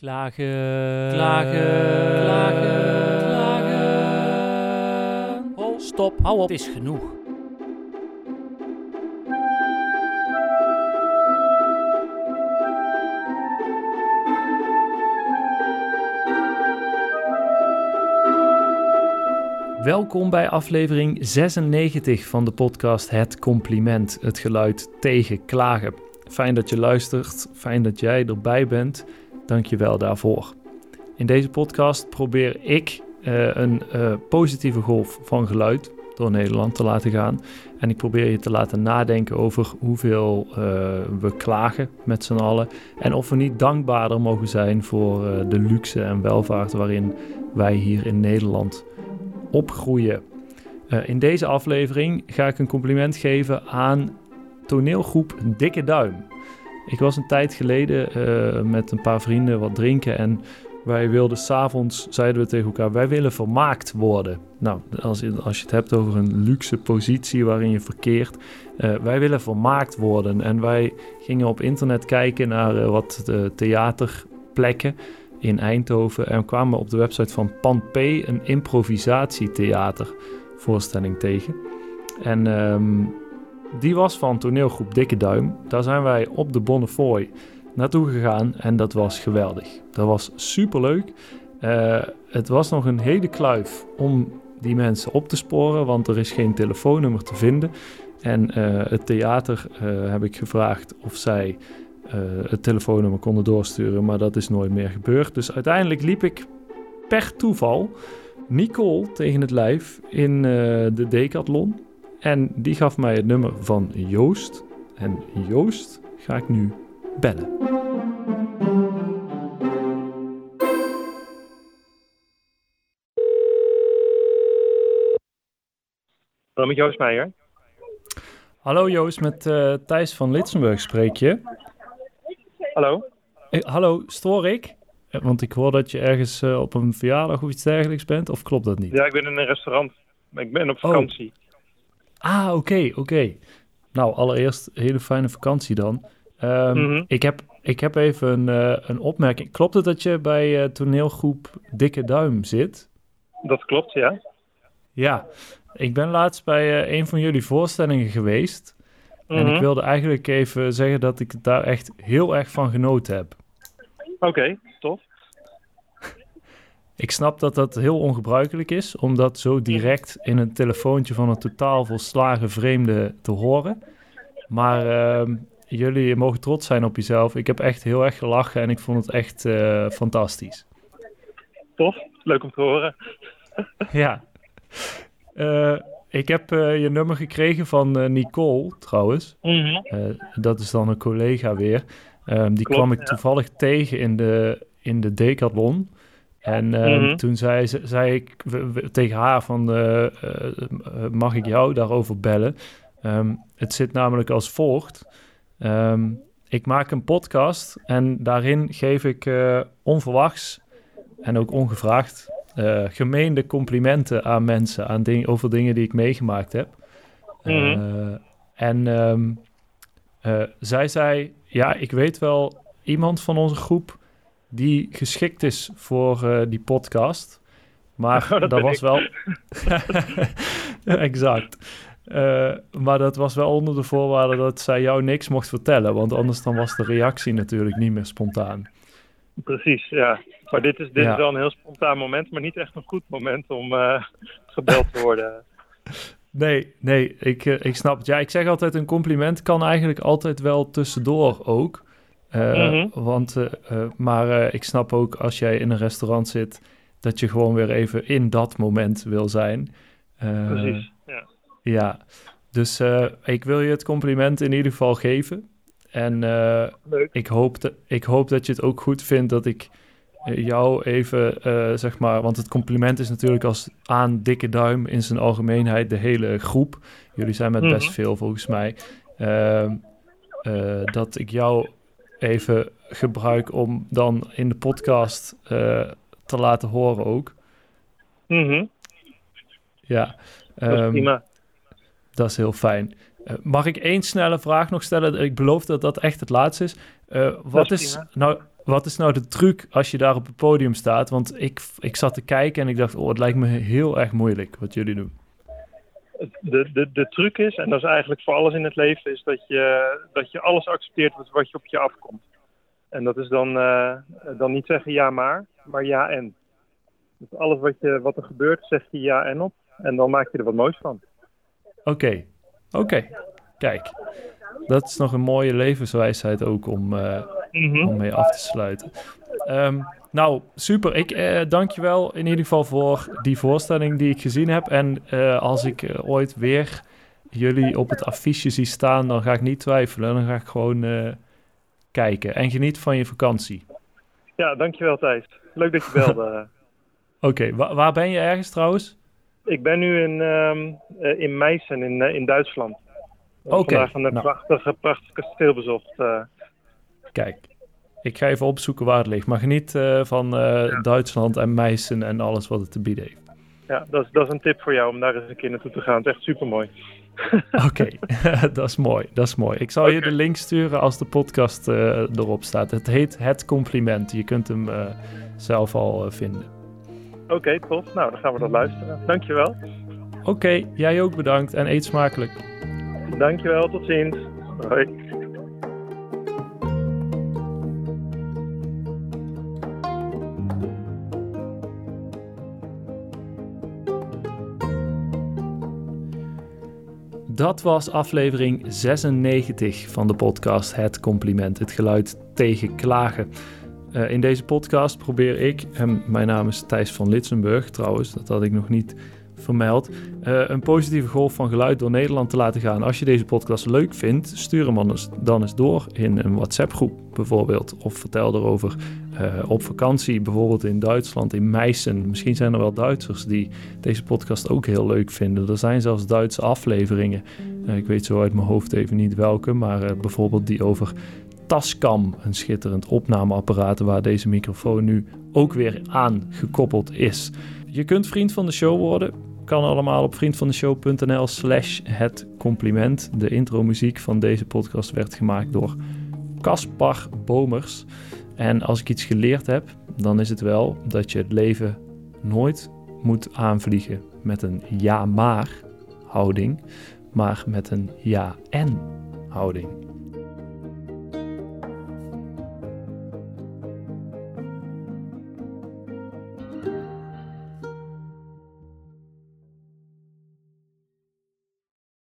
Klagen, klagen, klagen, klagen. Oh, stop, hou op, het is genoeg. Welkom bij aflevering 96 van de podcast Het Compliment, het geluid tegen klagen. Fijn dat je luistert, fijn dat jij erbij bent. Dank je wel daarvoor. In deze podcast probeer ik uh, een uh, positieve golf van geluid door Nederland te laten gaan. En ik probeer je te laten nadenken over hoeveel uh, we klagen met z'n allen. En of we niet dankbaarder mogen zijn voor de luxe en welvaart waarin wij hier in Nederland opgroeien. in deze aflevering ga ik een compliment geven aan toneelgroep Dikke Duim. Ik was een tijd geleden uh, met een paar vrienden wat drinken en wij wilden s'avonds, zeiden we tegen elkaar, wij willen vermaakt worden. Nou, als, als je het hebt over een luxe positie waarin je verkeert, uh, wij willen vermaakt worden. En wij gingen op internet kijken naar uh, wat theaterplekken in Eindhoven en kwamen op de website van Pan P een improvisatietheatervoorstelling tegen. En um, die was van toneelgroep Dikke Duim. Daar zijn wij op de Bonnefoy naartoe gegaan en dat was geweldig. Dat was superleuk. Uh, het was nog een hele kluif om die mensen op te sporen, want er is geen telefoonnummer te vinden. En uh, het theater uh, heb ik gevraagd of zij het telefoonnummer konden doorsturen, maar dat is nooit meer gebeurd. Dus uiteindelijk liep ik per toeval Nicole tegen het lijf in de Decathlon. En die gaf mij het nummer van Joost. En Joost ga ik nu bellen. Hallo met Joost Meijer. Hallo Joost, met uh, Thijs van Litsenburg spreek je. Hallo. Hey, hallo, stoor ik? Eh, want ik hoor dat je ergens uh, op een verjaardag of iets dergelijks bent, of klopt dat niet? Ja, ik ben in een restaurant. Ik ben op vakantie. Oh. Ah, oké, okay, oké. Okay. Nou, allereerst hele fijne vakantie dan. Um, mm -hmm. ik, heb, ik heb even een, uh, een opmerking. Klopt het dat je bij uh, toneelgroep Dikke Duim zit? Dat klopt, ja. Ja, ik ben laatst bij uh, een van jullie voorstellingen geweest. Mm -hmm. En ik Mhm. wilde eigenlijk even zeggen dat ik daar echt heel erg van genoten heb. Oké, okay, tof. Ik snap dat dat heel ongebruikelijk is om dat zo direct in een telefoontje van een totaal volslagen vreemde te horen. Maar uh, jullie mogen trots zijn op jezelf. Ik heb echt heel erg gelachen en ik vond het echt uh, fantastisch. Tof, leuk om te horen. ja. Uh, ik heb uh, je nummer gekregen van Nicole trouwens. Mm -hmm. dat is dan een collega weer. Um, die Klopt, kwam ik ja. toevallig tegen in de, in de Decathlon. En uh, mm -hmm. toen zei, zei ik tegen haar van, uh, uh, mag ik jou daarover bellen? Um, het zit namelijk als volgt. Um, ik maak een podcast en daarin geef ik eh, onverwachts en ook ongevraagd eh, gemeende complimenten aan mensen aan ding, over dingen die ik meegemaakt heb. Mm -hmm. en um, zij zei, ja, ik weet wel iemand van onze groep die geschikt is voor uh, die podcast. Maar oh, dat, dat was ik. wel. exact. Uh, maar dat was wel onder de voorwaarde dat zij jou niks mocht vertellen. Want anders dan was de reactie natuurlijk niet meer spontaan. Precies, ja. Maar dit is, dit ja. is wel een heel spontaan moment, maar niet echt een goed moment om uh, gebeld te worden. Nee, nee, ik, ik snap het. Ja, ik zeg altijd, een compliment kan eigenlijk altijd wel tussendoor ook. Mm -hmm. Want, uh, uh, maar ik snap ook als jij in een restaurant zit, dat je gewoon weer even in dat moment wil zijn. Precies, ja. Ja, dus ik wil je het compliment in ieder geval geven. En ik, hoop de, ik hoop dat je het ook goed vindt dat ik jou even, zeg maar, want het compliment is natuurlijk als aan dikke duim in zijn algemeenheid de hele groep. Jullie zijn met best veel volgens mij. Ehm, dat ik jou even gebruik om dan in de podcast uh, te laten horen ook. Mm -hmm. Ja, dat is, um, dat is heel fijn. Uh, mag ik één snelle vraag nog stellen? Ik beloof dat dat echt het laatste is. Uh, wat, is, is nou, wat is nou de truc als je daar op het podium staat? Want ik, ik zat te kijken en ik dacht, oh, het lijkt me heel erg moeilijk wat jullie doen. De, de, de truc is, en dat is eigenlijk voor alles in het leven, is dat je, dat je alles accepteert wat je op je afkomt. En dat is dan, uh, dan niet zeggen ja maar, maar ja en. Dus alles wat, je, wat er gebeurt, zeg je ja en op. En dan maak je er wat moois van. Oké, oké. Kijk, dat is nog een mooie levenswijsheid ook om, uh, om mee af te sluiten. Um, nou, super. Ik uh, dank je wel in ieder geval voor die voorstelling die ik gezien heb. En uh, als ik uh, ooit weer jullie op het affiche zie staan, dan ga ik niet twijfelen. Dan ga ik gewoon kijken. En geniet van je vakantie. Ja, dankjewel Thijs. Leuk dat je belde. Oké, okay, wa waar ben je ergens trouwens? Ik ben nu in, um, in Meissen in, in Duitsland. Oké. Okay. Vandaag een nou. prachtige, prachtig kasteel bezocht. Kijk, ik ga even opzoeken waar het ligt. Maar geniet uh, van ja. Duitsland en Meissen en alles wat het te bieden heeft. Ja, dat is, dat is een tip voor jou om daar eens een keer naartoe te gaan. Het is echt super mooi. Oké, dat is mooi. Dat is mooi. Ik zal okay. je de link sturen als de podcast uh, erop staat. Het heet Het Compliment. Je kunt hem zelf al vinden. Oké, okay, tof. Nou, dan gaan we dat luisteren. Dankjewel. Oké, okay, jij ook bedankt en eet smakelijk. Dankjewel, tot ziens. Hoi. Dat was aflevering 96 van de podcast Het Compliment, het geluid tegen klagen. Uh, in deze podcast probeer ik, en mijn naam is Thijs van Litsenburg trouwens, dat had ik nog niet vermeld, uh, een positieve golf van geluid door Nederland te laten gaan. Als je deze podcast leuk vindt, stuur hem dan eens, door in een WhatsApp-groep bijvoorbeeld. Of vertel erover uh, op vakantie, bijvoorbeeld in Duitsland, in Meissen. Misschien zijn er wel Duitsers die deze podcast ook heel leuk vinden. Er zijn zelfs Duitse afleveringen. Uh, ik weet zo uit mijn hoofd even niet welke, maar bijvoorbeeld die over Tascam, een schitterend opnameapparaat waar deze microfoon nu ook weer aan gekoppeld is. Je kunt vriend van de show worden. Kan allemaal op vriendvandeshow.nl slash het compliment. De intro muziek van deze podcast werd gemaakt door Caspar Bomers. En als ik iets geleerd heb, dan is het wel dat je het leven nooit moet aanvliegen met een ja maar houding, maar met een ja en houding.